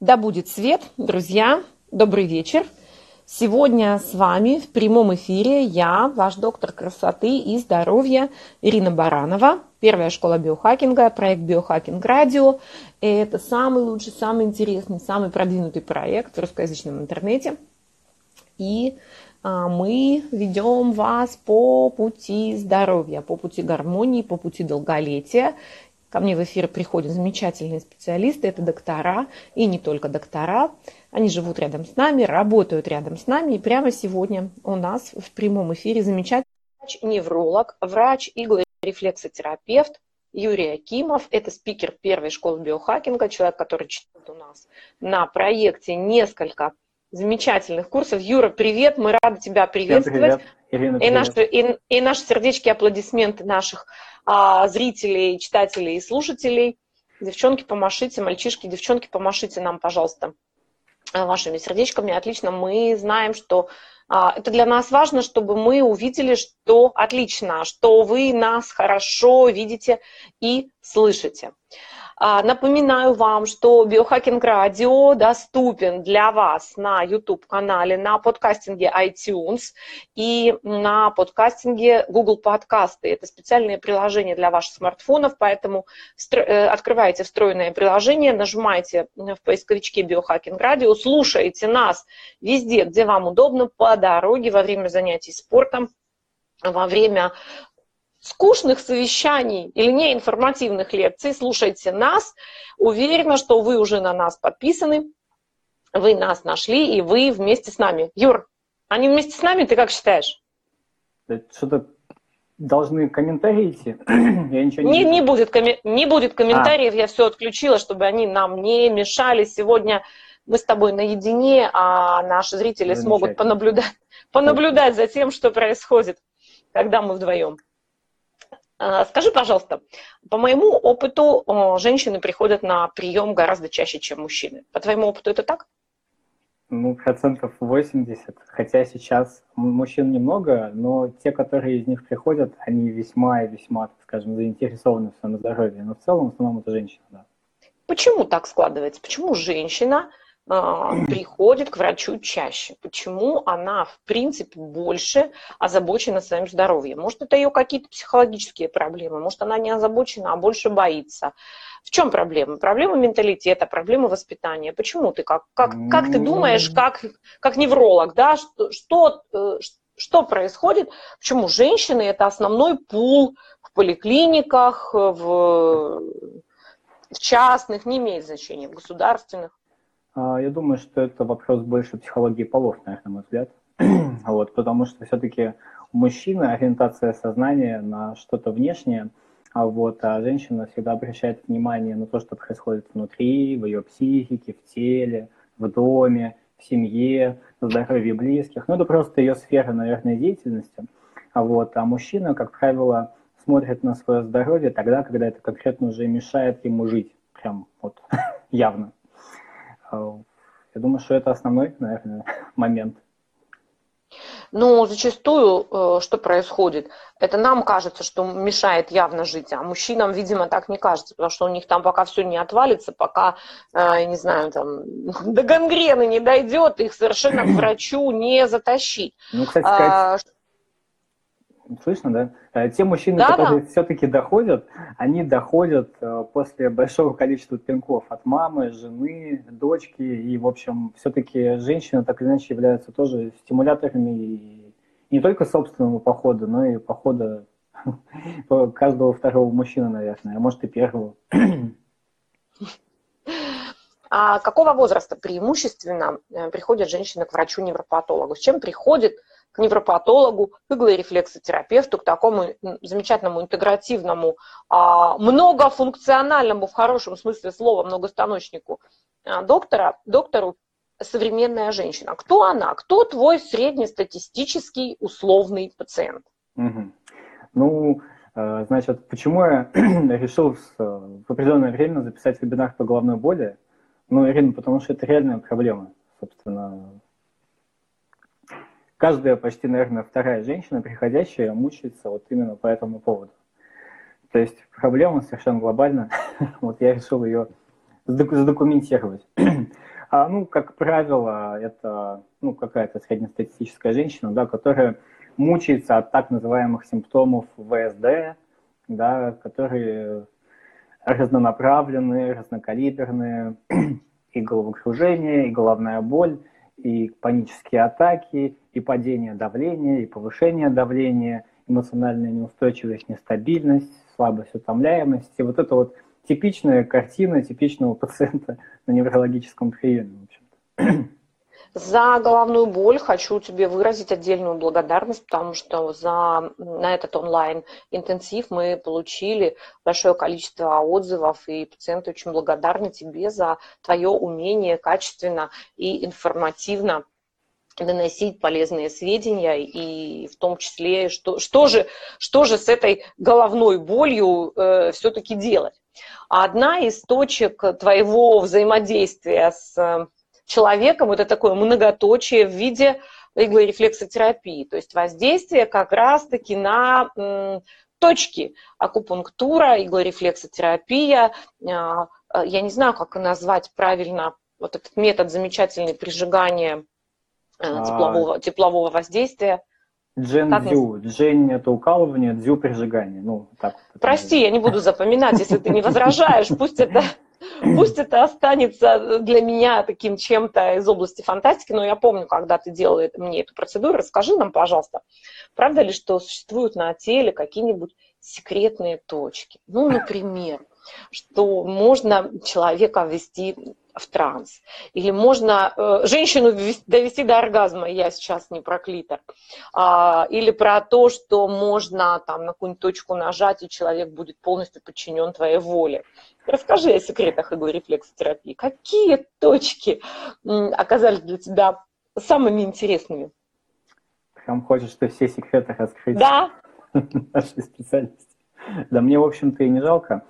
Да будет свет, друзья, добрый вечер. Сегодня с вами в прямом эфире я, ваш доктор красоты и здоровья Ирина Баранова, первая школа биохакинга, проект Биохакинг Радио. Это самый лучший, самый интересный, самый продвинутый проект в русскоязычном интернете. И а, мы ведем вас по пути здоровья, по пути гармонии, по пути долголетия. Ко мне в эфир приходят замечательные специалисты, это доктора, и не только доктора. Они живут рядом с нами, работают рядом с нами. И прямо сегодня у нас в прямом эфире замечательный врач-невролог, врач иглорефлексотерапевт Юрий Акимов. Это спикер первой школы биохакинга, человек, который читает у нас на проекте несколько замечательных курсов. Юра, привет, мы рады тебя приветствовать. Привет. Ирина, привет. И, наши, и, и наши сердечки, аплодисменты наших а, зрителей, читателей и слушателей. Девчонки, помашите, мальчишки, девчонки, помашите нам, пожалуйста, вашими сердечками. Отлично, мы знаем, что а, это для нас важно, чтобы мы увидели, что отлично, что вы нас хорошо видите и слышите. А, напоминаю вам, что Биохакинг Радио доступен для вас на YouTube-канале, на подкастинге iTunes и на подкастинге Google Подкасты. Это специальное приложение для ваших смартфонов, поэтому э, открывайте встроенное приложение, нажимайте в поисковичке Биохакинг Радио, слушайте нас везде, где вам удобно, по дороге, во время занятий спортом, во время скучных совещаний или неинформативных лекций, слушайте нас. Уверена, что вы уже на нас подписаны, вы нас нашли, и вы вместе с нами. Юр, они вместе с нами, ты как считаешь? Что-то должны комментарии идти. Я ничего не, не, не, будет, коми- не будет комментариев, а. я все отключила, чтобы они нам не мешали. Сегодня мы с тобой наедине, а наши зрители смогут понаблюдать, понаблюдать за тем, что происходит, когда мы вдвоем. А, скажи, пожалуйста, по моему опыту женщины приходят на прием гораздо чаще, чем мужчины. По твоему опыту это так? Ну, процентов 80. Хотя сейчас мужчин немного, но те, которые из них приходят, они весьма и весьма, так скажем, заинтересованы в своем здоровье. Но в целом, в основном, это женщина, да. Почему так складывается? Почему женщина а, приходит к врачу чаще. Почему она, в принципе, больше озабочена своим здоровьем? Может, это ее какие-то психологические проблемы, может, она не озабочена, а больше боится. В чем проблема? Проблема менталитета, проблема воспитания. Почему ты, как, как, как ты думаешь, как, как невролог, да, что, что, э, что происходит? Почему женщины – это основной пул в поликлиниках, в, в частных, не имеет значения, в государственных? А, я думаю, что это вопрос больше психологии полов, наверное, на мой взгляд. вот, потому что все-таки у мужчины ориентация сознания на что-то внешнее, а вот а женщина всегда обращает внимание на то, что происходит внутри, в ее психике, в теле, в доме, в семье, здоровье близких. Ну, это просто ее сфера, наверное, деятельности. А вот, а мужчина, как правило, смотрит на свое здоровье тогда, когда это конкретно уже мешает ему жить. Прям вот явно. Я думаю, что это основной, наверное, момент. Но зачастую э, что происходит? Это нам кажется, что мешает явно жить, а мужчинам, видимо, так не кажется, потому что у них там пока все не отвалится, пока, э, не знаю, там до гангрены не дойдет, их совершенно к врачу не затащить. Ну, кстати сказать, Слышно, да? Э, те мужчины, да, которые да. все-таки доходят, они доходят э, после большого количества пинков от мамы, жены, дочки. И, в общем, все-таки женщины так или иначе являются тоже стимуляторами и не только собственного похода, но и похода каждого второго мужчины, наверное, а может и первого. А какого возраста преимущественно э, приходят женщины к врачу-невропатологу? С чем приходит к невропатологу, к иглорефлексотерапевту, к такому замечательному интегративному, а, многофункциональному, в хорошем смысле слова, многостаночнику а, доктора, доктору современная женщина. Кто она? Кто твой среднестатистический условный пациент? Угу. Ну, э, значит, почему я решил в определенное время записать вебинар по головной боли? Ну, Ирина, потому что это реальная проблема, собственно, каждая почти, наверное, вторая женщина, приходящая, мучается вот именно по этому поводу. То есть проблема совершенно глобальна. вот я решил ее задокументировать. А, ну, как правило, это ну, какая-то среднестатистическая женщина, да, которая мучается от так называемых симптомов ВСД, да, которые разнонаправленные, разнокалиберные, и головокружение, и головная боль, и панические атаки, и падение давления, и повышение давления, эмоциональная неустойчивость, нестабильность, слабость, утомляемость. И вот это вот типичная картина типичного пациента на неврологическом приеме, в общем-то. За головную боль хочу тебе выразить отдельную благодарность, потому что за, на этот онлайн-интенсив мы получили большое количество отзывов, и пациенты очень благодарны тебе за твое умение качественно и информативно доносить полезные сведения и в том числе, что, что, же, что же с этой головной болью э, все-таки делать. Одна из точек твоего взаимодействия с человеком, это такое многоточие в виде иглорефлексотерапии, то есть воздействие как раз-таки на точки акупунктура, иглорефлексотерапия, а, я не знаю, как назвать правильно вот этот метод замечательный прижигания э, а. теплового, теплового воздействия. Джен дзю. Джен это укалывание, дзю прижигание. Ну, так. Прости, я не буду запоминать, если ты не возражаешь. Пусть это Пусть это останется для меня таким чем-то из области фантастики, но я помню, когда ты делал мне эту процедуру, расскажи нам, пожалуйста, правда ли, что существуют на теле какие-нибудь секретные точки? Ну, например, что можно человека ввести в транс. Или можно э, женщину довести до оргазма, я сейчас не про клитор. А, или про то, что можно там на какую-нибудь точку нажать, и человек будет полностью подчинен твоей воле. Расскажи о секретах иглорефлексотерапии. Какие точки оказались для тебя самыми интересными? Прям хочешь, что все секреты раскрыть? Да. Нашей специальности. Да мне, в общем-то, и не жалко.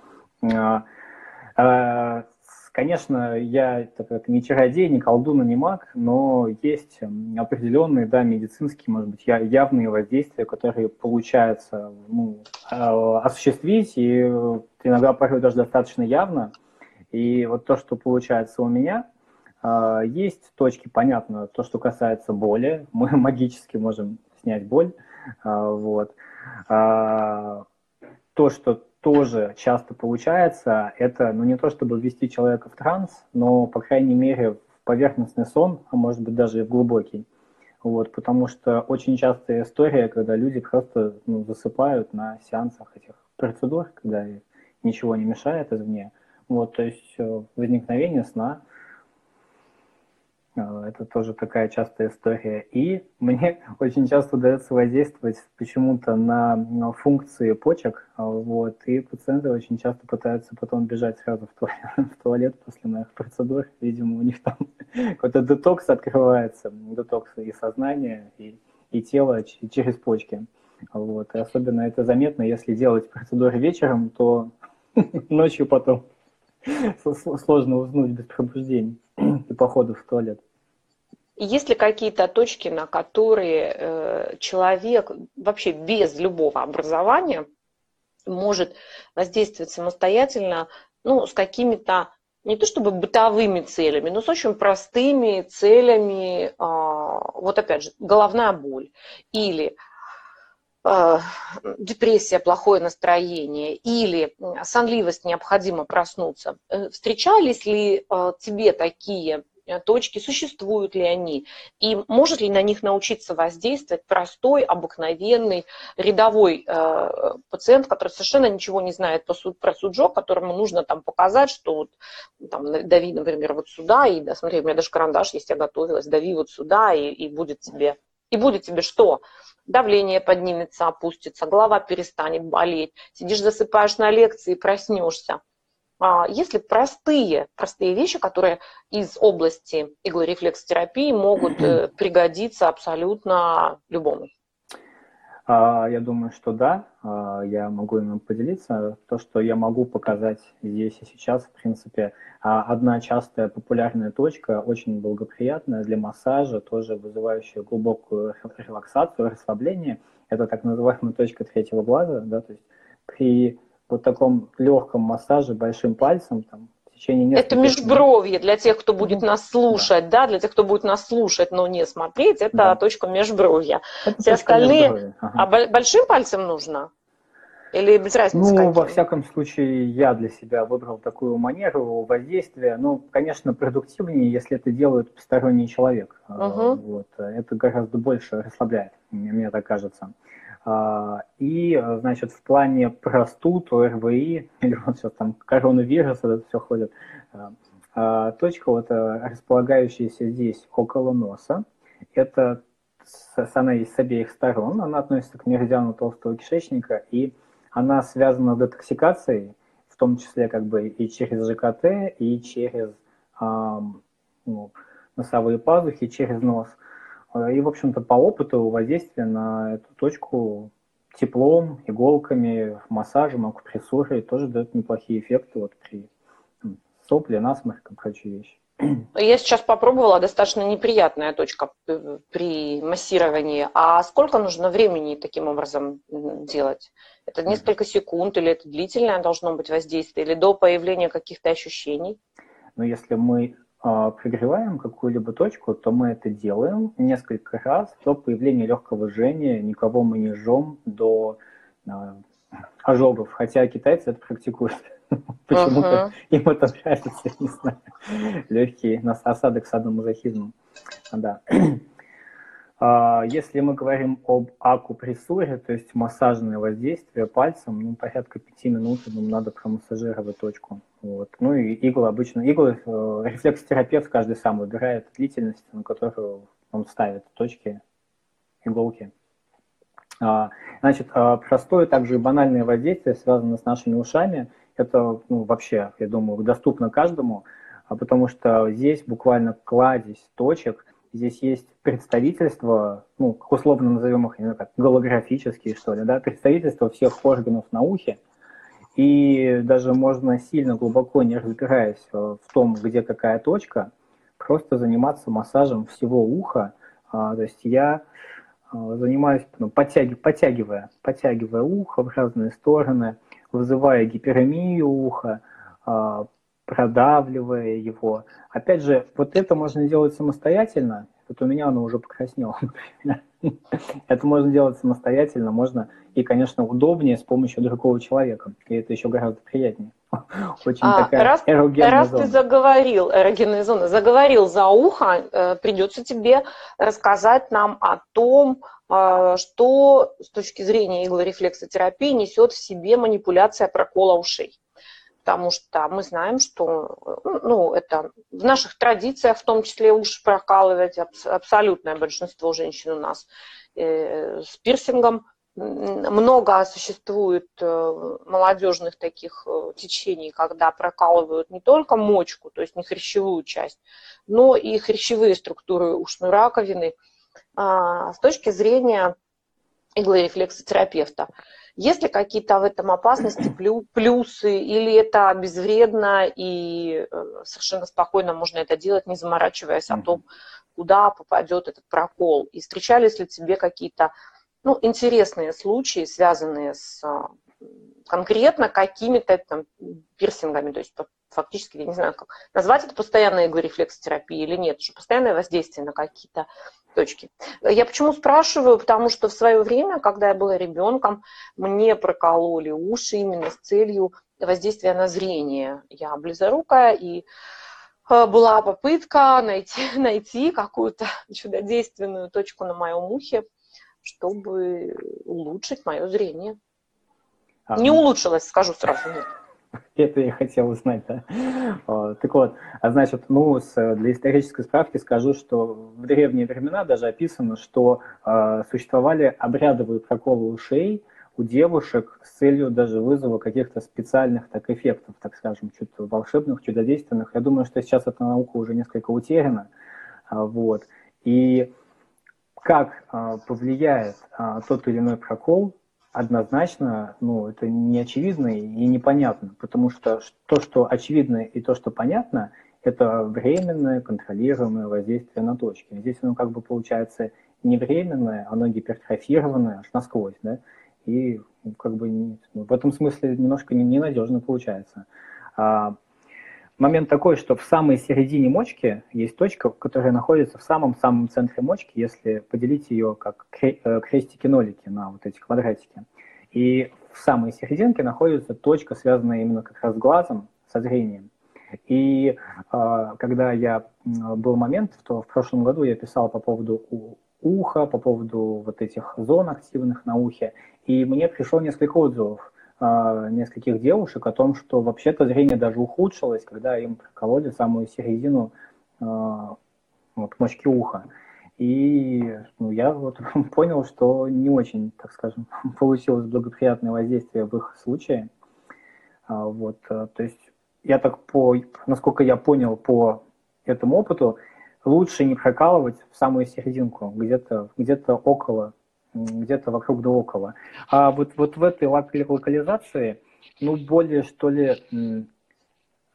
А, а, конечно, я так как не чародей, не колдун, не маг, но есть определенные, да, медицинские, может быть, явные воздействия, которые получается ну, а, осуществить, и иногда порой даже достаточно явно. И вот то, что получается у меня, есть точки, понятно, то, что касается боли, мы магически можем снять боль, вот. То, что тоже часто получается, это, ну, не то чтобы ввести человека в транс, но, по крайней мере, в поверхностный сон, а может быть даже и в глубокий. Вот, потому что очень частая история, когда люди просто ну, засыпают на сеансах этих процедур, когда ничего не мешает извне. Вот, то есть э, возникновение сна – это тоже такая частая история. И мне очень часто удается воздействовать почему-то на, функции почек, вот, и пациенты очень часто пытаются потом бежать сразу в туалет, в туалет после моих процедур. Видимо, у них там какой-то детокс открывается, детокс и сознания, и, и тела через почки. Вот. И особенно это заметно, если делать процедуры вечером, то ночью потом сложно уснуть без пробуждений и походов в туалет. Есть ли какие-то точки, на которые э, человек вообще без любого образования может воздействовать самостоятельно, ну, с какими-то не то чтобы бытовыми целями, но с очень простыми целями, а, вот опять же, головная боль или э, депрессия, плохое настроение или сонливость, необходимо проснуться. Э, встречались ли тебе такие точки, существуют ли они, и может ли на них научиться воздействовать простой, обыкновенный, рядовой э, пациент, который совершенно ничего не знает по суд, про суджок, которому нужно там показать, что вот, там, дави, например, вот сюда, и да, смотри, у меня даже карандаш есть, я готовилась, дави вот сюда, и, и будет тебе, и будет тебе что? Давление поднимется, опустится, голова перестанет болеть, сидишь, засыпаешь на лекции, проснешься. А, если простые, простые вещи, которые из области иглорефлексотерапии могут э, пригодиться абсолютно любому. А, я думаю, что да, а, я могу им поделиться. То, что я могу показать здесь и сейчас, в принципе, одна частая популярная точка, очень благоприятная для массажа, тоже вызывающая глубокую релаксацию, расслабление, это так называемая точка третьего глаза, да, то есть при вот таком легком массаже большим пальцем, там, течение нескольких... Это межбровье для тех, кто будет нас слушать, да. да, для тех, кто будет нас слушать, но не смотреть, это да. точка межбровья. Это Все остальные... Ага. А большим пальцем нужно? Или без разницы? Ну, каким? во всяком случае, я для себя выбрал такую манеру воздействия. Ну, конечно, продуктивнее, если это делает посторонний человек. Угу. Вот. Это гораздо больше расслабляет, мне так кажется. И, значит, в плане простуд, ОРВИ, или вот сейчас там коронавирус, это все ходит, а, точка вот располагающаяся здесь около носа, это она есть с обеих сторон, она относится к меридиану толстого кишечника, и она связана с детоксикацией, в том числе как бы и через ЖКТ, и через э, ну, носовые пазухи, через нос. И, в общем-то, по опыту воздействия на эту точку теплом, иголками, массажем, акупрессурой тоже дает неплохие эффекты вот при сопле, насморках и прочие вещи. Я сейчас попробовала, достаточно неприятная точка при массировании. А сколько нужно времени таким образом делать? Это несколько секунд или это длительное должно быть воздействие, или до появления каких-то ощущений? Ну, если мы э, прогреваем какую-либо точку, то мы это делаем несколько раз до появления легкого жжения, никого мы не жжем до э, ожогов, хотя китайцы это практикуют. Почему-то им это нравится, я не знаю. Легкий осадок садомазохизмом. Да. А, если мы говорим об акупрессуре, то есть массажное воздействие пальцем, ну, порядка пяти минут нам надо промассажировать точку. Вот. Ну и иглы обычно, иглы, э, рефлексотерапевт каждый сам выбирает длительность, на которую он ставит точки, иголки. А, значит, а, простое также банальное воздействие связано с нашими ушами это ну, вообще, я думаю, доступно каждому, потому что здесь буквально кладезь точек, здесь есть представительство, ну, условно назовем их, не знаю, как голографические, что ли, да, представительство всех органов ухе, и даже можно сильно глубоко не разбираясь в том, где какая точка, просто заниматься массажем всего уха. А, то есть я а, занимаюсь, ну, подтягивая, подтягивая, подтягивая ухо в разные стороны, вызывая гиперемию уха, а, продавливая его. Опять же, вот это можно делать самостоятельно. Вот у меня оно уже покраснело. Это можно делать самостоятельно, можно и, конечно, удобнее с помощью другого человека. И это еще гораздо приятнее. Очень а, такая раз, раз зона. ты заговорил, эрогенная зона, заговорил за ухо, э, придется тебе рассказать нам о том, э, что с точки зрения иглорефлексотерапии несет в себе манипуляция прокола ушей. Потому что мы знаем, что ну, это в наших традициях, в том числе уши прокалывать, абсолютное большинство женщин у нас э, с пирсингом много существует э, молодежных таких э, течений, когда прокалывают не только мочку, то есть не хрящевую часть, но и хрящевые структуры ушной раковины а, с точки зрения иглорефлексотерапевта. Есть ли какие-то в этом опасности, плюсы, или это безвредно и э, совершенно спокойно можно это делать, не заморачиваясь о том, куда попадет этот прокол? И встречались ли тебе какие-то ну, интересные случаи, связанные с а, конкретно какими-то там пирсингами, то есть фактически, я не знаю, как назвать это постоянной иглорефлексотерапией или нет, что постоянное воздействие на какие-то точки. Я почему спрашиваю, потому что в свое время, когда я была ребенком, мне прокололи уши именно с целью воздействия на зрение. Я близорукая, и а, была попытка найти, найти какую-то чудодейственную точку на моем ухе, чтобы улучшить мое зрение. А, не улучшилось, скажу сразу. Нет. Это я хотел узнать, да. Так вот, а значит, ну, для исторической справки скажу, что в древние времена даже описано, что э, существовали обрядовые проколы ушей у девушек с целью даже вызова каких-то специальных так эффектов, так скажем, чуть волшебных, чудодейственных. Я думаю, что сейчас эта наука уже несколько утеряна, вот. И как а, повлияет а, тот или иной прокол, однозначно, ну, это не очевидно и непонятно, потому что то, что очевидно и то, что понятно, это временное контролируемое воздействие на точки. Здесь оно как бы получается не временное, оно гипертрофированное аж насквозь, да, и как бы ну, в этом смысле немножко ненадежно получается. А, момент такой, что в самой середине мочки есть точка, которая находится в самом-самом центре мочки, если поделить ее как э, крестики-нолики на вот эти квадратики. И в самой серединке находится точка, связанная именно как раз с глазом, со зрением. И э, когда я был момент, то в прошлом году я писал по поводу уха, по поводу вот этих зон активных на ухе, и мне пришло несколько отзывов э, нескольких девушек о том, что вообще-то зрение даже ухудшилось, когда им прокололи самую середину э, вот, мочки уха. И ну, я вот понял, что не очень, так скажем, получилось благоприятное воздействие в их случае. А, вот, то есть я так по, насколько я понял по этому опыту, лучше не прокалывать в самую серединку, где-то где, около, где-то вокруг да около. А вот, вот в этой локализации, ну, более, что ли,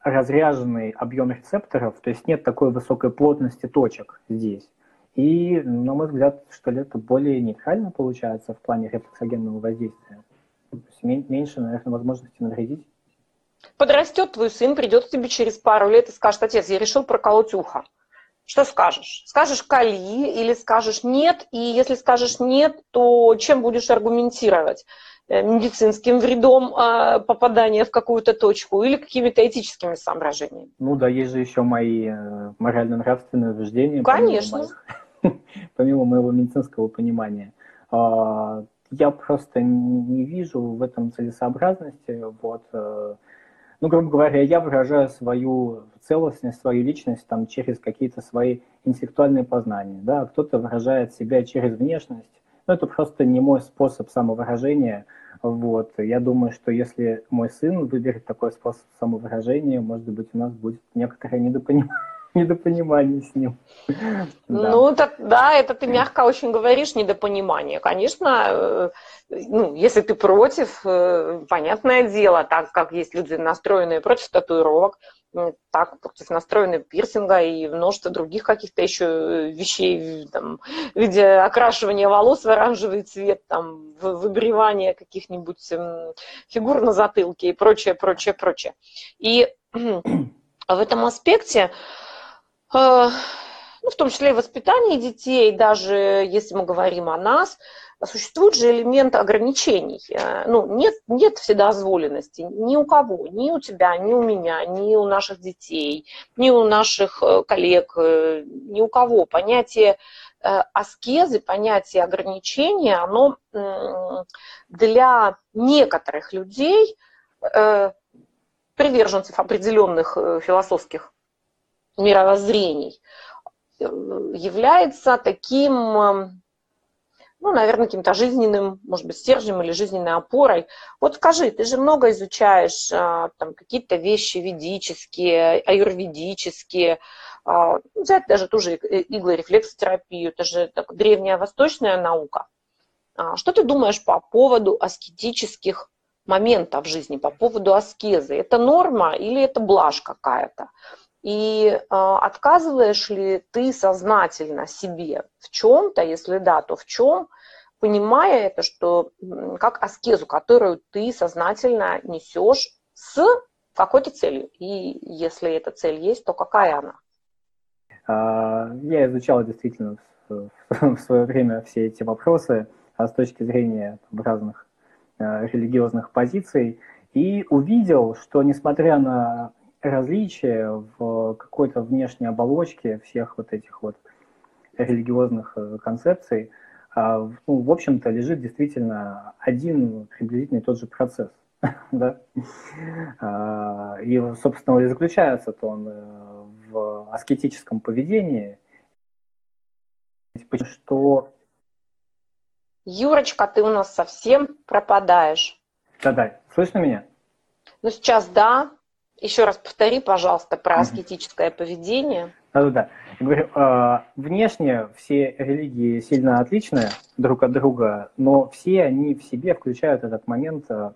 разряженный объем рецепторов, то есть нет такой высокой плотности точек здесь. И, на мой взгляд, что ли, это более нейтрально получается в плане рефлексогенного воздействия. То есть меньше, наверное, возможности навредить. Подрастет твой сын, придет к тебе через пару лет и скажет, отец, я решил проколоть ухо. Что скажешь? Скажешь кали или скажешь нет? И если скажешь нет, то чем будешь аргументировать? Э, медицинским вредом а, попадания в какую-то точку или какими-то этическими соображениями? Ну да, есть же еще мои э, морально-нравственные убеждения. Конечно. Помимо, помимо моего медицинского понимания. А, я просто не вижу в этом целесообразности. Вот, э, ну, грубо говоря, я выражаю свою целостность, свою личность там, через какие-то свои интеллектуальные познания. Да? Кто-то выражает себя через внешность. Но это просто не мой способ самовыражения. Вот. Я думаю, что если мой сын выберет такой способ самовыражения, может быть, у нас будет некоторое недопонимание недопонимание с ним. Ну, да. Так, да, это ты мягко очень говоришь, недопонимание. Конечно, э, ну, если ты против, э, понятное дело, так как есть люди, настроенные против татуировок, так против настроенные пирсинга и множество других каких-то еще э, вещей там, в виде окрашивания волос в оранжевый цвет, там, выбривания каких-нибудь фигур на затылке и прочее, прочее, прочее. И в этом аспекте Э, ну, в том числе и воспитание детей, даже если мы говорим о нас, существует же элемент ограничений. Э, ну, нет, нет вседозволенности ни у кого, ни у тебя, ни у меня, ни у наших детей, ни у наших э, коллег, ни у кого. Понятие аскезы, понятие ограничения, оно для некоторых людей, приверженцев определенных философских мировоззрений э, является таким, эм, ну, наверное, каким-то жизненным, может быть, стержнем или жизненной опорой. Вот скажи, ты же много изучаешь э, там какие-то вещи ведические, аюрведические, э, взять даже ту же иглорефлексотерапию, это же так, древняя восточная наука. А что ты думаешь по поводу аскетических моментов в жизни, по поводу аскезы? Это норма или это блажь какая-то? И э, отказываешь ли ты сознательно себе в чем-то, если да, то в чем, понимая это, что как аскезу, которую ты сознательно несешь с какой-то целью. И если эта цель есть, то какая она? А, я изучал действительно в свое время все эти вопросы а с точки зрения разных религиозных позиций и увидел, что несмотря на различия в какой-то внешней оболочке всех вот этих вот религиозных э, концепций, а, ну, в общем-то, лежит действительно один приблизительно тот же процесс. да? А, и, собственно, и заключается-то он э, в аскетическом поведении, что... Юрочка, ты у нас совсем пропадаешь. Да-да, слышно меня? Ну, сейчас да, еще раз повтори, пожалуйста, про аскетическое поведение. Да-да-да. Я говорю, э, внешне все религии сильно отличны друг от друга, но все они в себе включают этот момент э,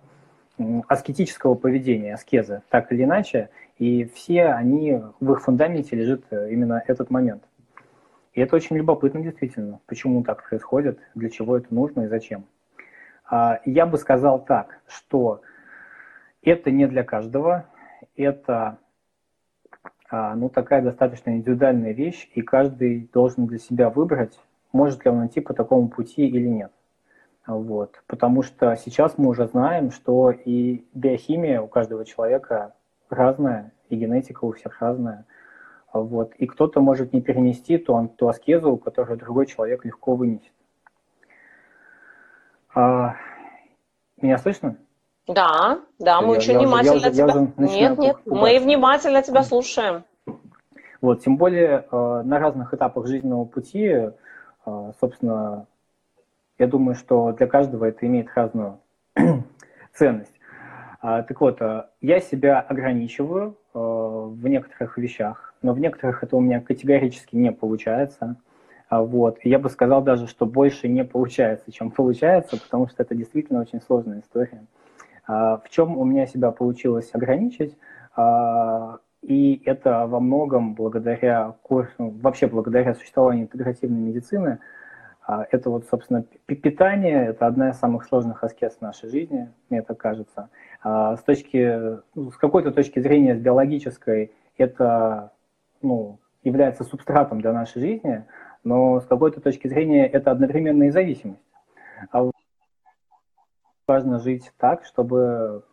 аскетического поведения, аскезы, так или иначе, и все они, в их фундаменте лежит э, именно этот момент. И это очень любопытно действительно, почему так происходит, для чего это нужно и зачем. А, я бы сказал так, что это не для каждого, это а, ну, такая достаточно индивидуальная вещь, и каждый должен для себя выбрать, может ли он идти по такому пути или нет. Вот. Потому что сейчас мы уже знаем, что и биохимия у каждого человека разная, и генетика у всех разная. Вот. И кто-то может не перенести ту, ту аскезу, которую другой человек легко вынесет. А, меня слышно? Да, да, мы я, очень я внимательно уже, тебя... Я нет, нет, мы внимательно тебя слушаем. Вот, тем более э, на разных этапах жизненного пути, э, собственно, я думаю, что для каждого это имеет разную ценность. А, так вот, э, я себя ограничиваю в некоторых вещах, но в некоторых это у меня категорически не получается. А, вот. я бы сказал даже, что больше не получается, чем получается, потому что это действительно очень сложная история. А, в чем у меня себя получилось ограничить? А, и это во многом благодаря курсу, вообще благодаря существованию интегративной медицины. А, это вот, собственно, питание, это одна из самых сложных аскез нашей жизни, мне так кажется. С, точки, ну, с какой-то точки зрения, с биологической, это ну, является субстратом для нашей жизни, но с какой-то точки зрения это одновременно и зависимость важно жить так, чтобы,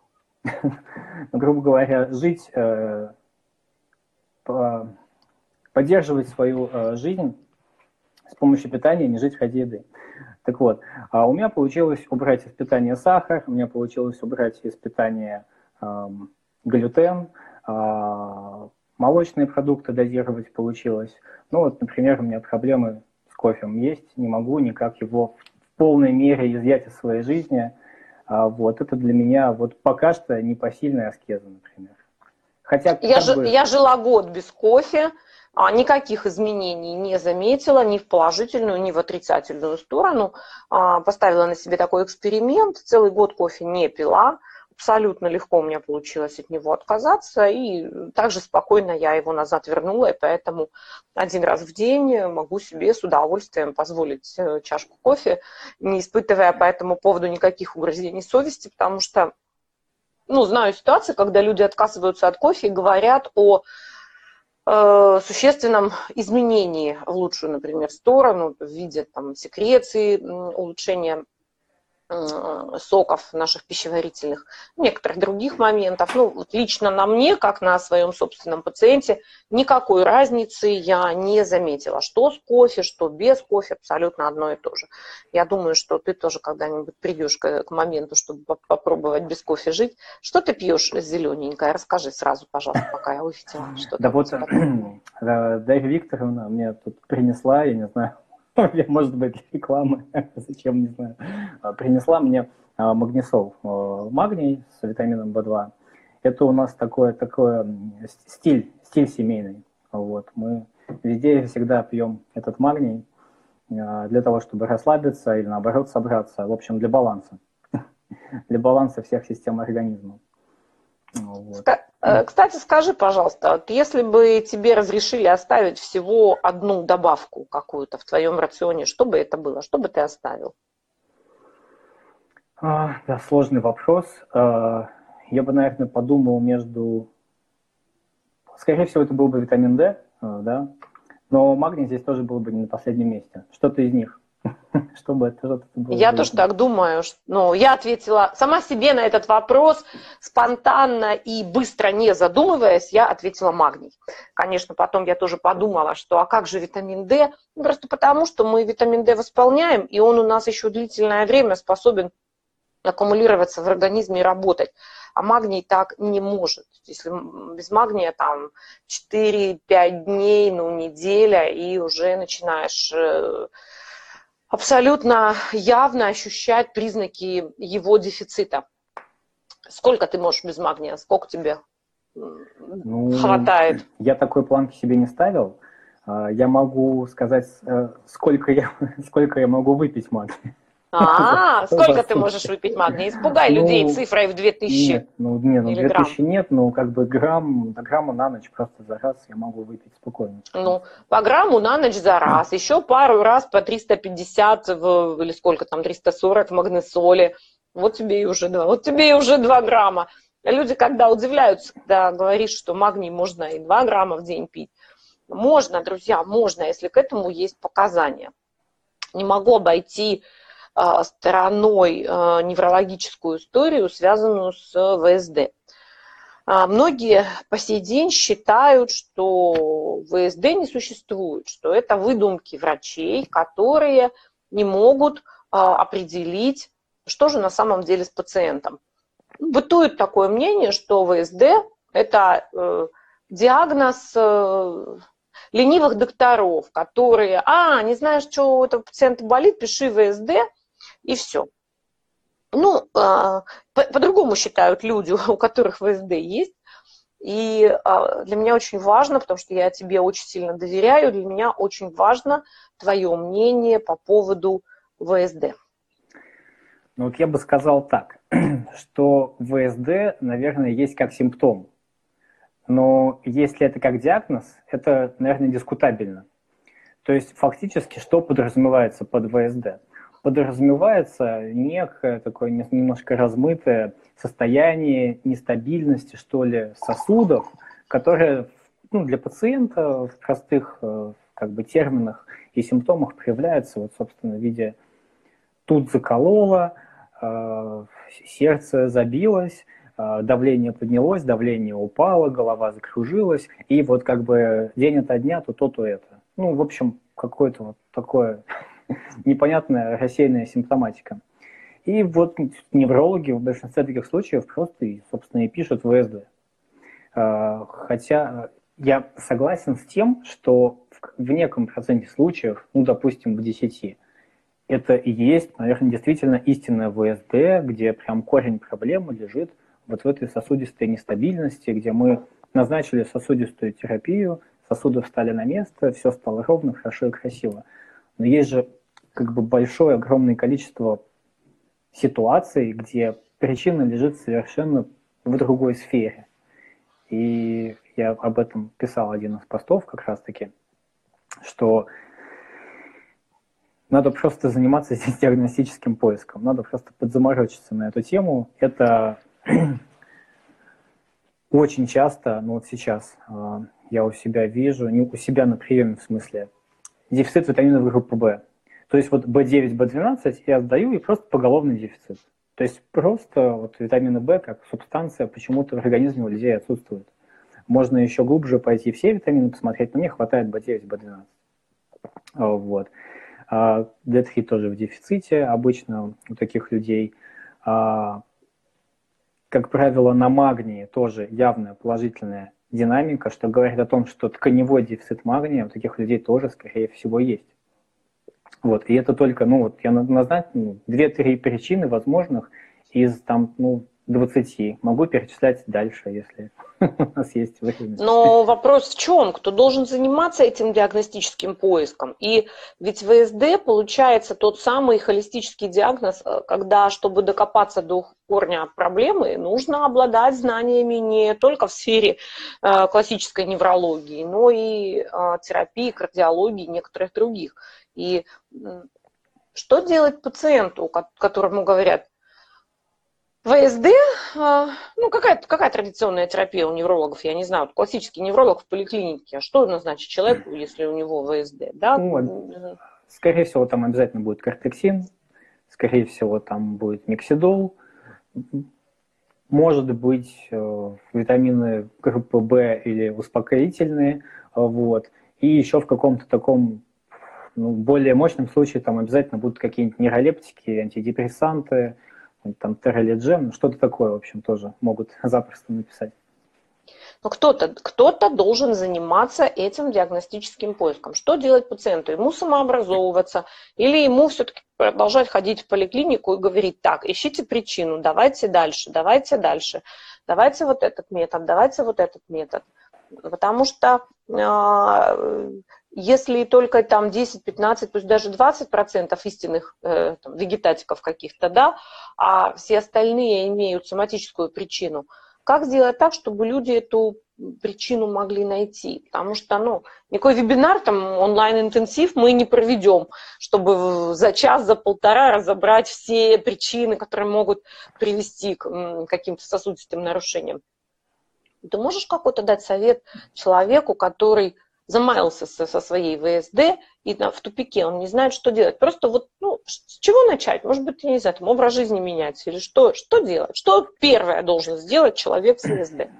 грубо говоря, жить, э, поддерживать свою э, жизнь с помощью питания, не жить ради еды. Так вот, а у меня получилось убрать из питания сахар, у меня получилось убрать из питания эм, глютен, э, молочные продукты дозировать получилось. Ну вот, например, у меня проблемы с кофе есть, не могу никак его в полной мере изъять из своей жизни – а вот это для меня вот пока что непосильная аскеза, например. Хотя, я, ж, бы... я жила год без кофе, а никаких изменений не заметила ни в положительную, ни в отрицательную сторону. А, поставила на себе такой эксперимент, целый год кофе не пила, абсолютно легко у меня получилось от него отказаться, и также спокойно я его назад вернула, и поэтому один раз в день могу себе с удовольствием позволить э, чашку кофе, не испытывая по этому поводу никаких угрызений совести, потому что, ну, знаю ситуацию, когда люди отказываются от кофе и говорят о э, существенном изменении в лучшую, например, сторону в виде там, секреции, улучшения соков наших пищеварительных, некоторых других моментов. Ну, вот лично на мне, как на своем собственном пациенте, никакой разницы я не заметила. Что с кофе, что без кофе, абсолютно одно и то же. Я думаю, что ты тоже когда-нибудь придешь к, к моменту, чтобы попробовать без кофе жить. Что ты пьешь зелененькое? Расскажи сразу, пожалуйста, пока я увидела. Что да вот Дарья Викторовна мне тут принесла, я не знаю, может быть, рекламы, зачем, не знаю, а, принесла мне а, магнисол, а, магний с витамином В2. Это у нас такое, такое стиль, стиль семейный. Вот. Мы везде всегда пьем этот магний для того, чтобы расслабиться или наоборот собраться. В общем, для баланса. Для баланса всех систем организма. Вот. Э, кстати, скажи, пожалуйста, вот если бы тебе разрешили оставить всего одну добавку какую-то в твоем рационе, что бы это было? Что бы ты оставил? А, да, сложный вопрос. А, я бы, наверное, подумал между... Скорее всего, это был бы витамин D, а, да, но магний здесь тоже был бы не на последнем месте. Что-то из них. чтобы это было. Я тоже так думаю. Ну, я ответила сама себе на этот вопрос спонтанно и быстро не задумываясь, я ответила магний. Конечно, потом я тоже подумала, что а как же витамин D? Ну, просто потому, что мы витамин D восполняем, и он у нас еще длительное время способен аккумулироваться в организме и работать. А магний так не может. Если без магния там 4-5 дней, ну, неделя, и уже начинаешь э, абсолютно явно ощущать признаки его дефицита. Сколько ты можешь без магния? Сколько тебе ну, хватает? Я такой планки себе не ставил. А, я могу сказать, э, сколько я, сколько я могу выпить магния. А, сколько ты можешь выпить магния? Испугай ну, людей цифрой в 2000 Нет, ну, не, ну 2000 нет, ну как бы грамм, до грамма на ночь просто за раз я могу выпить спокойно. Ну, по грамму на ночь за раз, еще пару раз по 350 в, или сколько там, 340 в магнесоле. Вот тебе и уже два, вот тебе и уже 2 грамма. Люди, когда удивляются, когда говоришь, что магний можно и 2 грамма в день пить, можно, друзья, можно, если к этому есть показания. Не могу обойти стороной э, неврологическую историю, связанную с ВСД. А, многие по сей день считают, что ВСД не существует, что это выдумки врачей, которые не могут а, определить, что же на самом деле с пациентом. Бытует такое мнение, что ВСД – это э, диагноз э, ленивых докторов, которые, а, не знаешь, что у этого пациента болит, пиши ВСД, и все. Ну, а, по-другому считают люди, у которых ВСД есть. И а, для меня очень важно, потому что я тебе очень сильно доверяю, для меня очень важно твое мнение по поводу ВСД. Ну вот я бы сказал так, что ВСД, наверное, есть как симптом. Но если это как диагноз, это, наверное, дискутабельно. То есть фактически что подразумевается под ВСД? Подразумевается некое такое немножко размытое состояние нестабильности, что ли, сосудов, которое ну, для пациента в простых э, как бы, терминах и симптомах проявляется, вот, собственно, в виде тут закололо, э, сердце забилось, э, давление поднялось, давление упало, голова закружилась, и вот как бы день ото дня то то, то это. Ну, в общем, какое-то вот такое непонятная рассеянная симптоматика. И вот неврологи в большинстве таких случаев просто, собственно, и пишут ВСД. А, хотя я согласен с тем, что в неком проценте случаев, ну, допустим, в 10, это и есть, наверное, действительно истинное ВСД, где прям корень проблемы лежит вот в этой сосудистой нестабильности, где мы назначили сосудистую терапию, сосуды встали на место, все стало ровно, хорошо и красиво. Но есть же как бы большое, огромное количество ситуаций, где причина лежит совершенно в другой сфере. И я об этом писал один из постов как раз-таки, что надо просто заниматься здесь диагностическим поиском, надо просто подзаморочиться на эту тему. Это очень часто, ну вот сейчас э, я у себя вижу, не у себя на приеме в смысле, дефицит витаминов группы В. То есть вот B9, B12 я сдаю и просто поголовный дефицит. То есть просто вот витамины В как субстанция почему-то в организме у людей отсутствует. Можно еще глубже пойти все витамины посмотреть, но мне хватает B9, B12. Вот. А D3 тоже в дефиците обычно у таких людей. А, как правило, на магнии тоже явная положительная динамика, что говорит о том, что тканевой дефицит магния у таких людей тоже, скорее всего, есть. Вот, и это только, ну, вот я назначу ну, 2-3 причины возможных из там, ну, 20. Могу перечислять дальше, если у нас есть время. Но вопрос в чем? Кто должен заниматься этим диагностическим поиском? И ведь ВСД получается тот самый холистический диагноз, э, когда, чтобы докопаться до корня проблемы, нужно обладать знаниями не только в сфере э, классической неврологии, но и э, терапии, кардиологии и некоторых других. И что делать пациенту, которому говорят, ВСД, а, ну, какая, какая традиционная терапия у неврологов, я не знаю, классический невролог в поликлинике, а что назначить человеку, если у него ВСД, да? Ну, скорее всего, там обязательно будет кортексин, скорее всего, там будет миксидол, может быть, э, витамины группы В или успокоительные, вот, и еще в каком-то таком ну, в более мощном случае там обязательно будут какие-нибудь нейролептики, антидепрессанты, там терролиджем, что-то такое, в общем, тоже могут запросто написать. Но кто-то кто должен заниматься этим диагностическим поиском. Что делать пациенту? Ему самообразовываться или ему все-таки продолжать ходить в поликлинику и говорить, так, ищите причину, давайте дальше, давайте дальше, давайте вот этот метод, давайте вот этот метод. Потому что а, если только там 10, 15, пусть даже 20 процентов истинных э, там, вегетатиков каких-то, да, а все остальные имеют соматическую причину, Как сделать так, чтобы люди эту причину могли найти? Потому что, ну, никакой вебинар, там, онлайн-интенсив мы не проведем, чтобы за час, за полтора разобрать все причины, которые могут привести к каким-то сосудистым нарушениям. Ты можешь какой-то дать совет человеку, который замаялся со, своей ВСД и там, в тупике, он не знает, что делать. Просто вот, ну, с чего начать? Может быть, я не знаю, там, образ жизни менять или что, что делать? Что первое должен сделать человек с ВСД?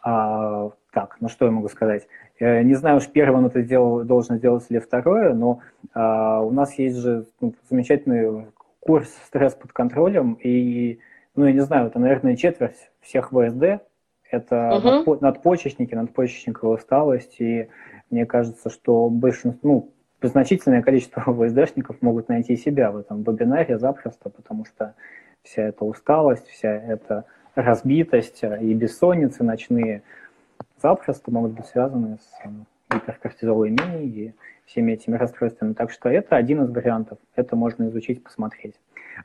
А, так, ну что я могу сказать? Не знаю уж он это делал, должен сделать или второе, но а, у нас есть же ну, замечательный курс «Стресс под контролем», и, ну, я не знаю, это, наверное, четверть всех ВСД, это угу. надпочечники, надпочечниковая усталость, и мне кажется, что большинство, ну, значительное количество ВСДшников могут найти себя в этом вебинаре запросто, потому что вся эта усталость, вся эта разбитость и бессонницы ночные запросто могут быть связаны с э, гиперкортизолемией и всеми этими расстройствами. Так что это один из вариантов. Это можно изучить, посмотреть.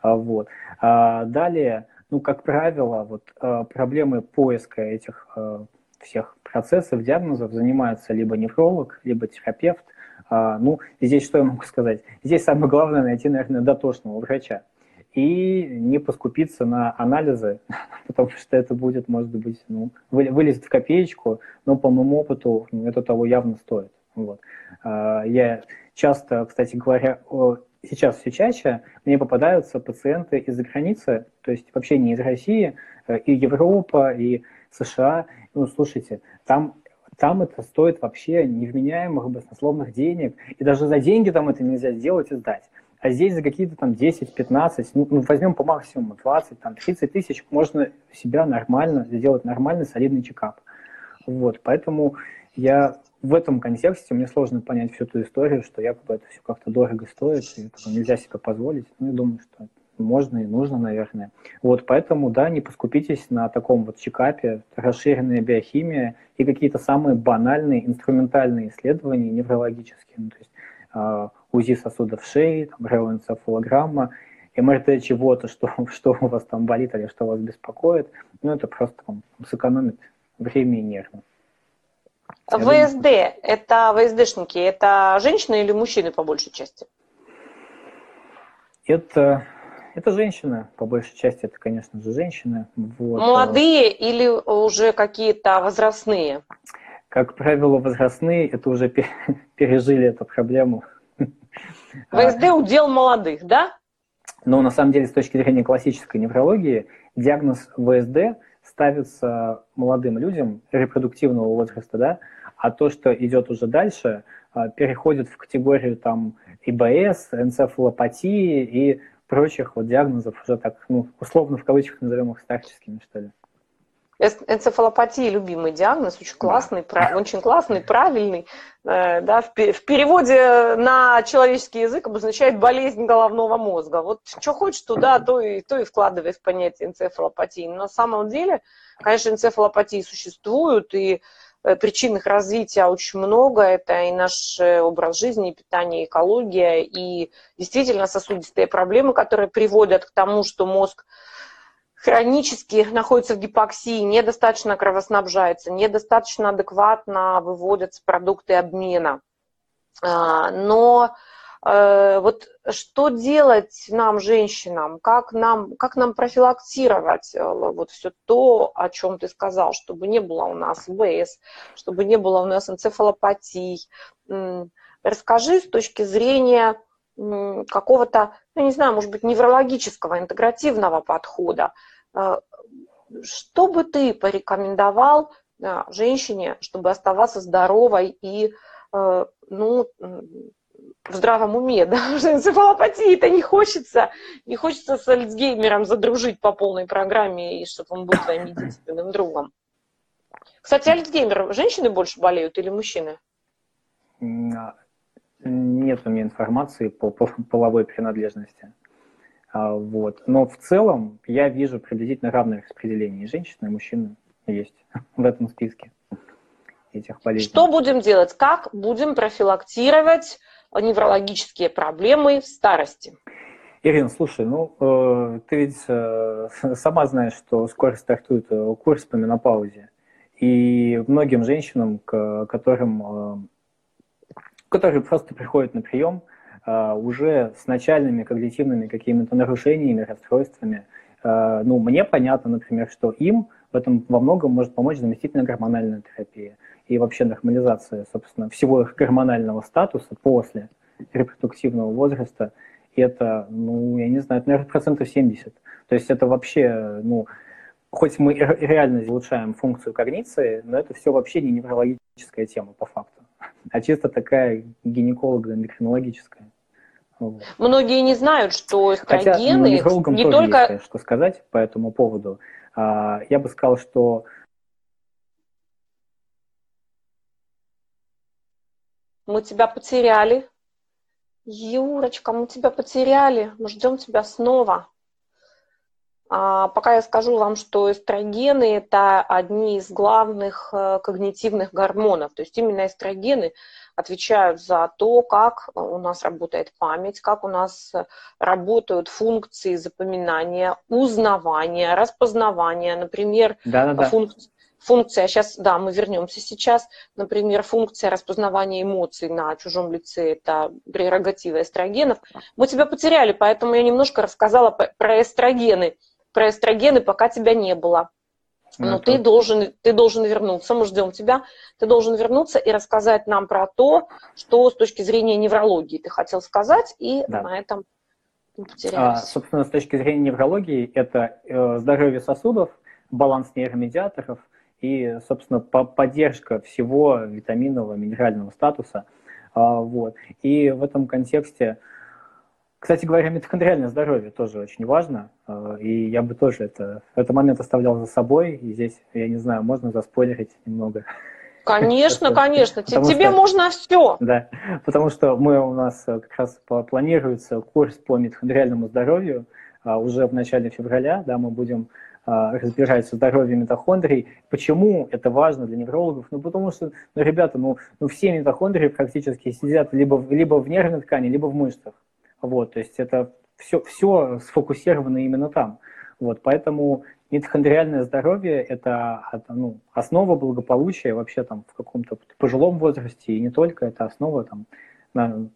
А, вот. А далее, ну, как правило, вот э, проблемы поиска этих э, всех процессов, диагнозов занимается либо невролог, либо терапевт. А, ну, здесь что я могу сказать? Здесь самое главное найти, наверное, дотошного врача и не поскупиться на анализы, потому что это будет, может быть, ну, вылезет в копеечку, но по моему опыту ну, это того явно стоит. Вот. А, я часто, кстати говоря, сейчас все чаще мне попадаются пациенты из-за границы, то есть вообще не из России, э, и Европа, и США. Ну, слушайте, там там это стоит вообще невменяемых баснословных денег, и даже за деньги там это нельзя сделать и сдать. А здесь за какие-то там 10-15, ну, ну, возьмем по максимуму 20, там 30 тысяч, можно себя нормально сделать нормальный солидный чекап. Вот, поэтому я в этом контексте мне сложно понять всю эту историю, что якобы это все как-то дорого стоит, и этого нельзя себе позволить. Ну, я думаю, что можно и нужно, наверное. Вот, поэтому, да, не поскупитесь на таком вот чекапе, расширенная биохимия и какие-то самые банальные инструментальные исследования неврологические. Ну, то есть э, УЗИ сосудов шеи, там, реоэнцефалограмма, МРТ чего-то, что, что у вас там болит или что вас беспокоит. Ну, это просто там, сэкономит время и нервы. ВСД, это ВСДшники, это женщины или мужчины по большей части? Это, это женщины, по большей части это, конечно же, женщины. Вот. Молодые или уже какие-то возрастные? Как правило, возрастные, это уже пережили эту проблему. ВСД удел молодых, да? Но на самом деле, с точки зрения классической неврологии, диагноз ВСД ставится молодым людям репродуктивного возраста, да, а то, что идет уже дальше, а, переходит в категорию там ИБС, энцефалопатии и прочих вот диагнозов уже так, ну, условно в кавычках назовем их старческими, что ли. Энцефалопатия любимый диагноз, очень классный, да. очень классный, правильный. Э, да, в переводе на человеческий язык обозначает болезнь головного мозга. Вот что хочешь туда, то и, то и вкладывай в понятие энцефалопатии. Но на самом деле, конечно, энцефалопатии существуют, и э, причин их развития очень много. Это и наш э, образ жизни, и питание, и экология, и действительно сосудистые проблемы, которые приводят к тому, что мозг хронически находится в гипоксии, недостаточно кровоснабжается, недостаточно адекватно выводятся продукты обмена. А, но э, вот что делать нам, женщинам, как нам, как нам профилактировать э, вот все то, о чем ты сказал, чтобы не было у нас ВС, чтобы не было у нас энцефалопатий. Расскажи с точки зрения какого-то, ну не знаю, может быть, неврологического, интегративного подхода. А, что бы ты порекомендовал а, женщине, чтобы оставаться здоровой и а, ну, в здравом уме, да, что энцефалопатии-то не хочется, не хочется с Альцгеймером задружить по полной программе, и чтобы он был твоим единственным другом. Кстати, Альцгеймер, женщины больше болеют или мужчины? Нет у меня информации по половой принадлежности. А, вот. Но в целом я вижу приблизительно равное распределение. И женщины, и мужчины есть в этом списке этих болезней. Что будем делать? Как будем профилактировать неврологические проблемы в старости? Ирина, слушай, ну, э, ты ведь э, сама знаешь, что скоро стартует э, курс по менопаузе. И многим женщинам, к которым, э, которые просто приходят на прием, уже с начальными когнитивными какими-то нарушениями, расстройствами, э, ну, мне понятно, например, что им в этом во многом может помочь заместительная гормональная терапия и вообще нормализация, собственно, всего их гормонального статуса после репродуктивного возраста. И это, ну, я не знаю, это, наверное, процентов 70. То есть это вообще, ну, хоть мы реально улучшаем функцию когниции, но это все вообще не неврологическая тема по факту, а чисто такая гинеколого-эндокринологическая. Многие не знают, что эстрогены Хотя, ну, не только... есть, что сказать по этому поводу. А, я бы сказал, что Мы тебя потеряли. Юрочка, мы тебя потеряли. Мы ждем тебя снова. А пока я скажу вам, что эстрогены – это одни из главных э, когнитивных гормонов. То есть именно эстрогены отвечают за то, как у нас работает память, как у нас работают функции запоминания, узнавания, распознавания. Например, да, да, функции функция, сейчас, да, мы вернемся сейчас, например, функция распознавания эмоций на чужом лице, это прерогатива эстрогенов. Мы тебя потеряли, поэтому я немножко рассказала про эстрогены. Про эстрогены, пока тебя не было. Но это... ты должен, ты должен вернуться, мы ждем тебя, ты должен вернуться и рассказать нам про то, что с точки зрения неврологии ты хотел сказать, и да. на этом потерялись. А, собственно, с точки зрения неврологии, это э, здоровье сосудов, баланс нейромедиаторов – и, собственно, по поддержка всего витаминного, минерального статуса. А, вот. И в этом контексте, кстати говоря, митохондриальное здоровье тоже очень важно, а, и я бы тоже это, этот момент оставлял за собой, и здесь, я не знаю, можно заспойлерить немного. Конечно, конечно, потому тебе что, можно все. Да, потому что мы у нас как раз планируется курс по митохондриальному здоровью а, уже в начале февраля, да, мы будем а, разбирать здоровье митохондрий. Почему это важно для неврологов? Ну, потому что, ну, ребята, ну, ну все митохондрии практически сидят либо, либо в нервной ткани, либо в мышцах. Вот, то есть это все, все сфокусировано именно там. Вот, поэтому митохондриальное здоровье – это, ну, основа благополучия вообще там в каком-то пожилом возрасте, и не только, это основа там на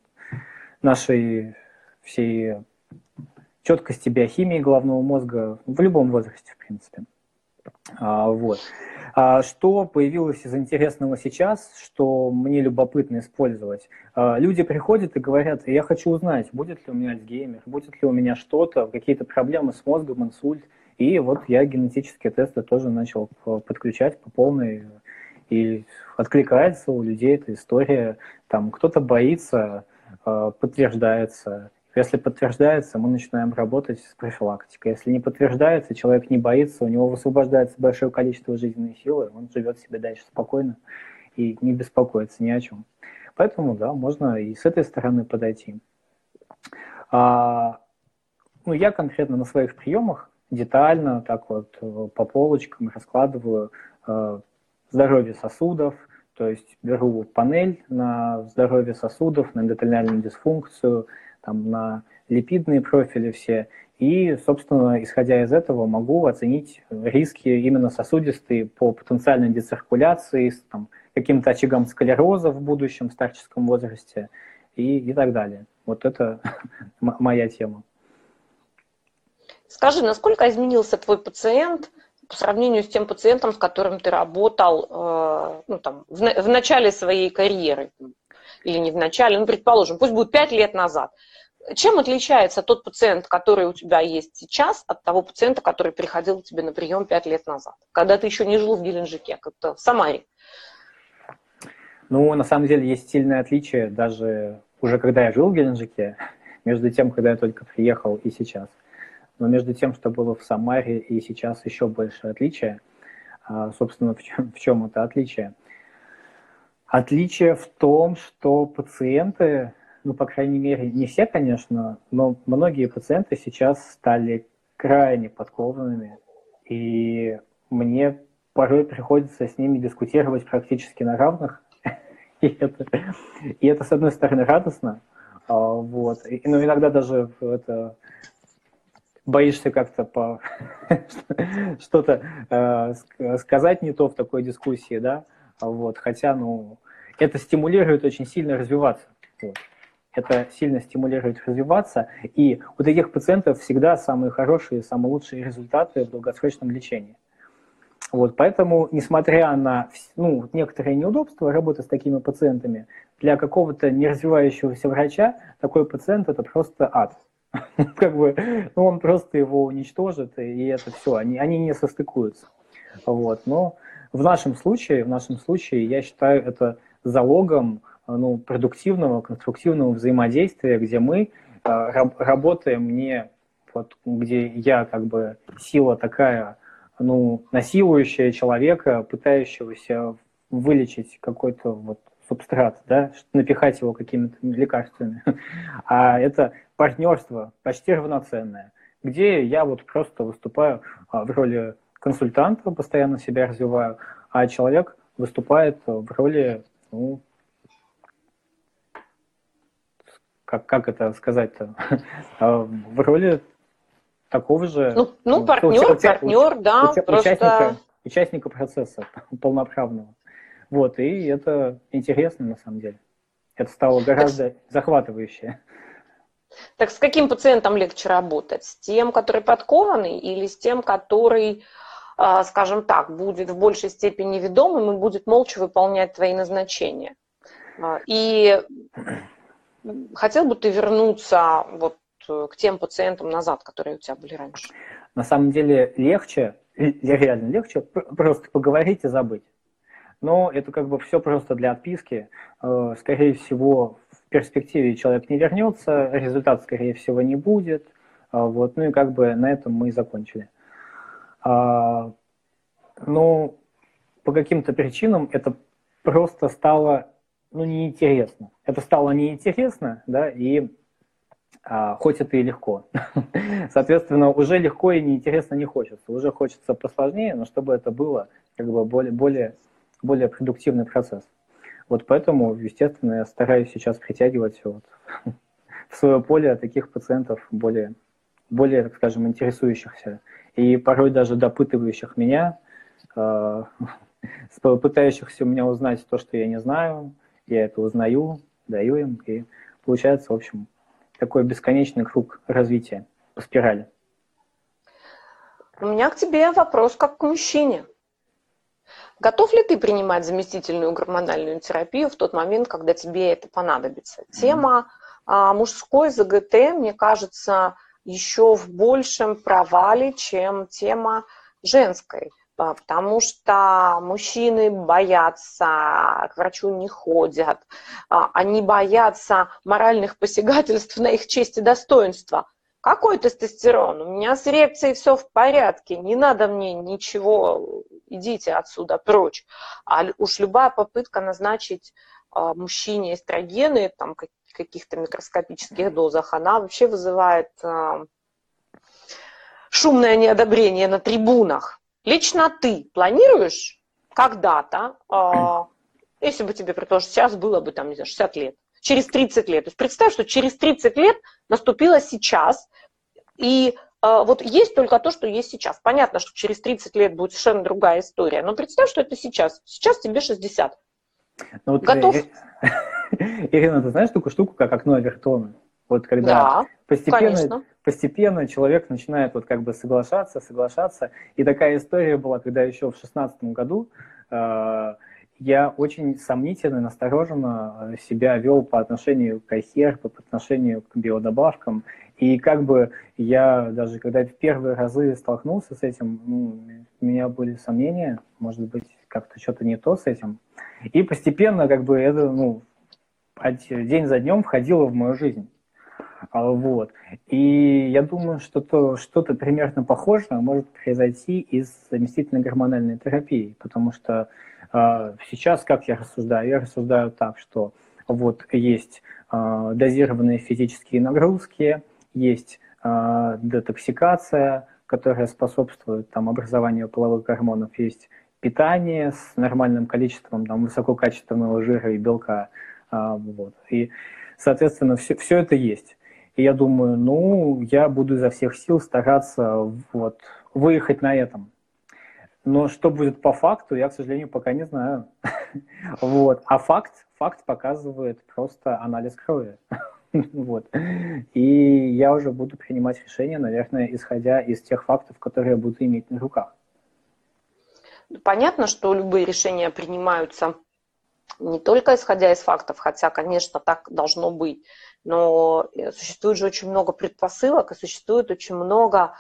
нашей всей четкости биохимии головного мозга в любом возрасте, в принципе. А, вот. А что появилось из интересного сейчас, что мне любопытно использовать? А, люди приходят и говорят, я хочу узнать, будет ли у меня Альцгеймер, будет ли у меня что-то, какие-то проблемы с мозгом, инсульт. И вот я генетические тесты тоже начал подключать по полной. И откликается у людей эта история. Там кто-то боится, подтверждается. Если подтверждается, мы начинаем работать с профилактикой. Если не подтверждается, человек не боится, у него высвобождается большое количество жизненной силы, он живет себе дальше спокойно и не беспокоится ни о чем. Поэтому, да, можно и с этой стороны подойти. А, ну, я конкретно на своих приемах детально так вот э, по полочкам раскладываю э, здоровье сосудов, то есть беру панель на здоровье сосудов, на эндотелиальную дисфункцию, там, на липидные профили все. И, собственно, исходя из этого, могу оценить риски именно сосудистые по потенциальной дециркуляции, там, каким-то очагам склероза в будущем, в старческом возрасте и, и так далее. Вот это моя тема. Скажи, насколько изменился твой пациент по сравнению с тем пациентом, с которым ты работал э, ну, там, в, в начале своей карьеры? Или не в начале, ну, предположим, пусть будет пять лет назад. Чем отличается тот пациент, который у тебя есть сейчас, от того пациента, который приходил к тебе на прием пять лет назад, когда ты еще не жил в Геленджике, как-то в Самаре? Ну, на самом деле есть сильное отличие даже уже когда я жил в Геленджике, между тем, когда я только приехал и сейчас. Но между тем, что было в Самаре и сейчас еще больше отличия. А, собственно, в чем, в чем это отличие? Отличие в том, что пациенты ну, по крайней мере, не все, конечно, но многие пациенты сейчас стали крайне подкованными, и мне порой приходится с ними дискутировать практически на равных, и это, и это с одной стороны радостно, Вот. И, ну, иногда даже это боишься как-то по что-то э, сказать не то в такой дискуссии, да, вот, хотя, ну, это стимулирует очень сильно развиваться. Вот. Это сильно стимулирует развиваться, и у таких пациентов всегда самые хорошие, самые лучшие результаты в долгосрочном лечении. Вот, поэтому, несмотря на ну, некоторые неудобства работы с такими пациентами, для какого-то не развивающегося врача такой пациент – это просто ад. как бы, ну, он просто его уничтожит, и это все, они, они не состыкуются. Вот, но в нашем случае, в нашем случае, я считаю это залогом ну, продуктивного, конструктивного взаимодействия, где мы э, работаем не вот, где я как бы сила такая, ну, насилующая человека, пытающегося вылечить какой-то вот субстрат, да, напихать его какими-то лекарствами. А это партнерство почти равноценное, где я вот просто выступаю а, в роли консультанта, постоянно себя развиваю, а человек выступает в роли, ну, как, как это сказать-то, а, в роли такого же... Ну, ну партнер, уча, партнер, да, уча, просто... Участника, участника процесса полноправного. Вот, и это интересно на самом деле. Это стало гораздо так, захватывающе. Так с каким пациентом легче работать? С тем, который подкованный или с тем, который, скажем так, будет в большей степени ведомым и будет молча выполнять твои назначения? А, и хотел бы ты вернуться вот к тем пациентам назад, которые у тебя были раньше? На самом деле легче, реально легче просто поговорить и забыть но это как бы все просто для отписки. Э, скорее всего, в перспективе человек не вернется, результат, скорее всего, не будет. Э, вот, ну и как бы на этом мы и закончили. А, ну, по каким-то причинам это просто стало ну, неинтересно. Это стало неинтересно, да, и а, хоть это и легко. Соответственно, уже легко и неинтересно не хочется. Уже хочется посложнее, но чтобы это было как бы более, более более продуктивный процесс. Вот поэтому, естественно, я стараюсь сейчас притягивать вот в свое поле таких пациентов более, более, так скажем, интересующихся и порой даже допытывающих меня, э, пытающихся у меня узнать то, что я не знаю, я это узнаю, даю им, и получается, в общем, такой бесконечный круг развития по спирали. У меня к тебе вопрос как к мужчине. Готов ли ты принимать заместительную гормональную терапию в тот момент, когда тебе это понадобится? Тема а, мужской ЗГТ, мне кажется, еще в большем провале, чем тема женской потому что мужчины боятся, к врачу не ходят, а, они боятся моральных посягательств на их честь и достоинство. Какой тестостерон? У меня с эрекцией все в порядке, не надо мне ничего идите отсюда прочь. А уж любая попытка назначить а, мужчине эстрогены, там каких-то микроскопических дозах, она вообще вызывает а, шумное неодобрение на трибунах. Лично ты планируешь когда-то, а, если бы тебе, предположим, сейчас было бы там, не знаю, 60 лет, через 30 лет. То есть представь, что через 30 лет наступило сейчас, и а, вот есть только то, что есть сейчас. Понятно, что через 30 лет будет совершенно другая история, но представь, что это сейчас. Сейчас тебе 60. Ну, вот, Готов? Э, Ирина, ты знаешь такую штуку, как окно Авертона? Вот когда да, постепенно, постепенно человек начинает вот как бы соглашаться, соглашаться. И такая история была, когда еще в шестнадцатом году э, я очень сомнительно, настороженно э, себя вел по отношению к IHR, по отношению к биодобавкам. И как бы я даже, когда в первые разы столкнулся с этим, ну, у меня были сомнения, может быть, как-то что-то не то с этим. И постепенно как бы это, ну, день за днем входило в мою жизнь. А, вот. И я думаю, что то, что-то примерно похожее может произойти и с заместительной гормональной терапией, потому что э, сейчас, как я рассуждаю, я рассуждаю так, что вот есть э, дозированные физические нагрузки, есть э, детоксикация, которая способствует там, образованию половых гормонов, есть питание с нормальным количеством там, высококачественного жира и белка. Э, вот. И Соответственно, все, все это есть. И я думаю, ну, я буду изо всех сил стараться вот, выехать на этом. Но что будет по факту, я, к сожалению, пока не знаю. Вот. А факт, факт показывает просто анализ крови. Вот. И я уже буду принимать решения, наверное, исходя из тех фактов, которые я буду иметь на руках. Понятно, что любые решения принимаются не только исходя из фактов, хотя, конечно, так должно быть, но э, существует же очень много предпосылок и существует очень много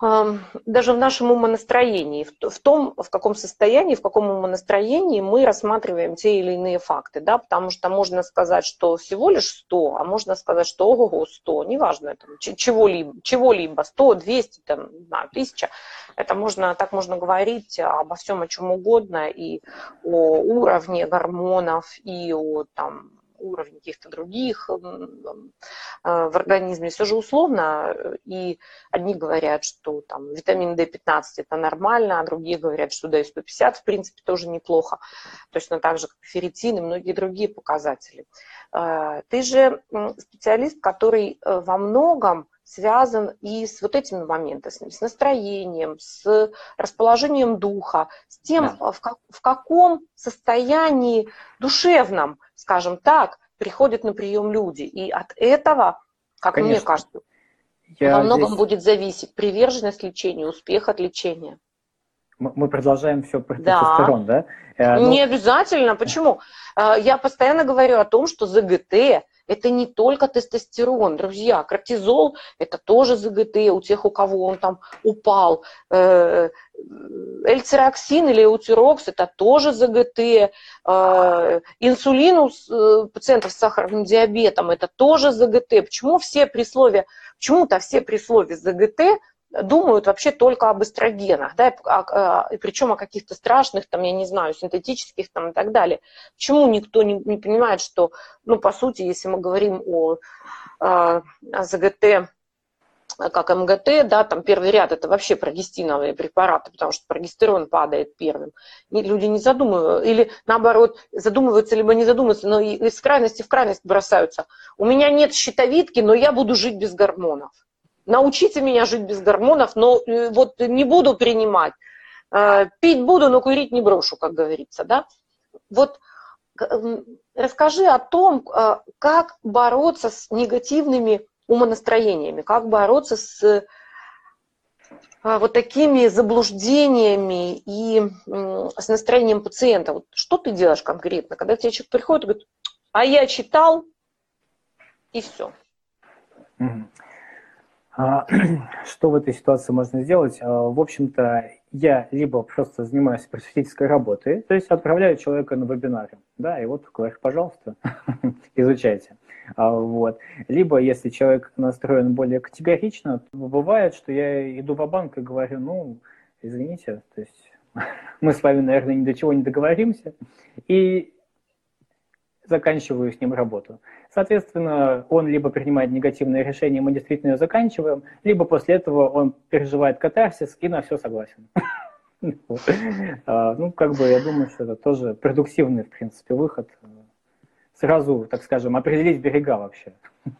даже в нашем умонастроении, в том, в каком состоянии, в каком умонастроении мы рассматриваем те или иные факты, да, потому что можно сказать, что всего лишь 100, а можно сказать, что ого-го, 100, неважно, там, чего-либо, чего-либо, 100, 200, там, знаю, 1000, это можно, так можно говорить обо всем, о чем угодно, и о уровне гормонов, и о, там, уровне каких-то других э, в организме, все же условно. И одни говорят, что там витамин D15 это нормально, а другие говорят, что D150 в принципе тоже неплохо. Точно так же, как ферритин и многие другие показатели. Э, ты же специалист, который э, во многом связан и с вот этими моментами, с настроением, с расположением духа, с тем, да. в, как, в каком состоянии душевном, скажем так, приходят на прием люди. И от этого, как Конечно. мне кажется, Я во многом здесь... будет зависеть приверженность лечению, успех от лечения. Мы продолжаем все про да. тестостерон, да? Э, ну... Не обязательно. Почему? Э, я постоянно говорю о том, что ЗГТ это не только тестостерон, друзья. Кортизол – это тоже ЗГТ у тех, у кого он там упал. Э, эльцироксин или эутирокс – это тоже ЗГТ. Э, инсулин у э, пациентов с сахарным диабетом – это тоже ЗГТ. Почему все при слове, почему-то все при слове ЗГТ думают вообще только об эстрогенах, да, и, а, и причем о каких-то страшных, там, я не знаю, синтетических там, и так далее. Почему никто не, не понимает, что, ну, по сути, если мы говорим о, о ЗГТ, как МГТ, да, там первый ряд это вообще прогестиновые препараты, потому что прогестерон падает первым. И люди не задумываются, или наоборот, задумываются, либо не задумываются, но из крайности в крайность бросаются. У меня нет щитовидки, но я буду жить без гормонов научите меня жить без гормонов, но э, вот не буду принимать. Э, пить буду, но курить не брошу, как говорится, да. Вот расскажи о том, э, как бороться с негативными умонастроениями, как бороться с вот такими заблуждениями и с настроением пациента. Вот что ты делаешь конкретно, когда тебе человек приходит и говорит, а я читал, и все. Mm-hmm. А, что в этой ситуации можно сделать? А, в общем-то, я либо просто занимаюсь просветительской работой, то есть отправляю человека на вебинары, да, и вот говорю, пожалуйста, изучайте. А, вот. Либо, если человек настроен более категорично, бывает, что я иду в банк и говорю, ну, извините, то есть мы с вами, наверное, ни до чего не договоримся, и заканчиваю с ним работу. Соответственно, он либо принимает негативное решение, мы действительно ее заканчиваем, либо после этого он переживает катарсис и на все согласен. А, ну, как бы, я думаю, что это тоже продуктивный, в принципе, выход. Сразу, так скажем, определить берега вообще.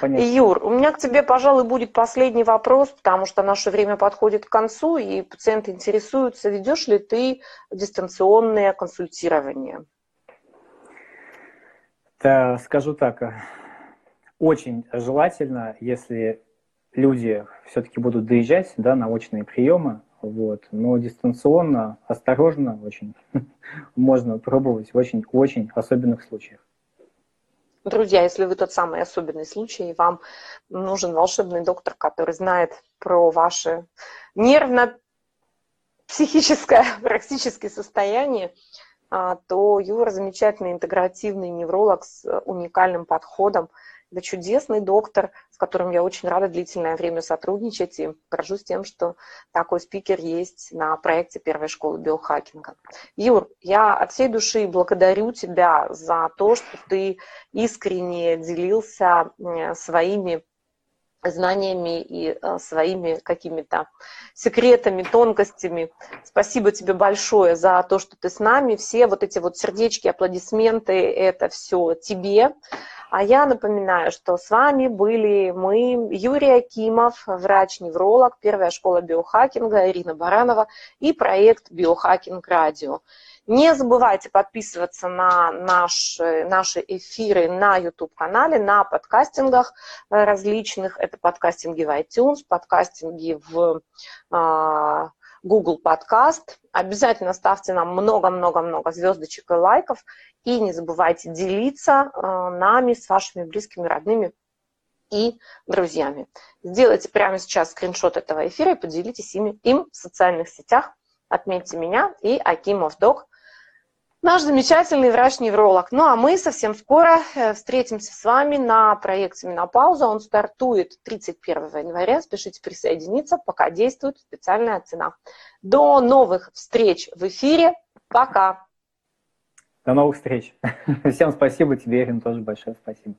Понятно. Юр, у меня к тебе, пожалуй, будет последний вопрос, потому что наше время подходит к концу, и пациенты интересуются, ведешь ли ты дистанционное консультирование? Да, скажу так, э, очень желательно, если люди все-таки будут доезжать да, на очные приемы, вот, но дистанционно, осторожно очень можно пробовать в очень-очень особенных случаях. Друзья, если вы тот самый особенный случай, и вам нужен волшебный доктор, который знает про ваше нервно-психическое практически состояние, то Юра замечательный интегративный невролог с э, уникальным подходом. Это чудесный доктор, с которым я очень рада длительное время сотрудничать и горжусь тем, что такой спикер есть на проекте первой школы биохакинга. Юр, я от всей души благодарю тебя за то, что ты искренне делился своими знаниями и э, своими какими-то секретами, тонкостями. Спасибо тебе большое за то, что ты с нами. Все вот эти вот сердечки, аплодисменты, это все тебе. А я напоминаю, что с вами были мы, Юрий Акимов, врач-невролог, первая школа биохакинга, Ирина Баранова и проект «Биохакинг Радио». Не забывайте подписываться на наши, наши эфиры на YouTube-канале, на подкастингах э, различных. Это подкастинги в iTunes, подкастинги в а, Google Podcast. Обязательно ставьте нам много-много-много звездочек и лайков. И не забывайте делиться э, нами с вашими близкими, родными и друзьями. Сделайте прямо сейчас скриншот этого эфира и поделитесь ими, им в социальных сетях. Отметьте меня и Акимов Док наш замечательный врач-невролог. Ну а мы совсем скоро э, встретимся с вами на проекте «Менопауза». Он стартует 31 января. Спешите присоединиться, пока действует специальная цена. До новых встреч в эфире. Пока! До новых встреч. Всем спасибо, тебе, Ирина, тоже большое спасибо.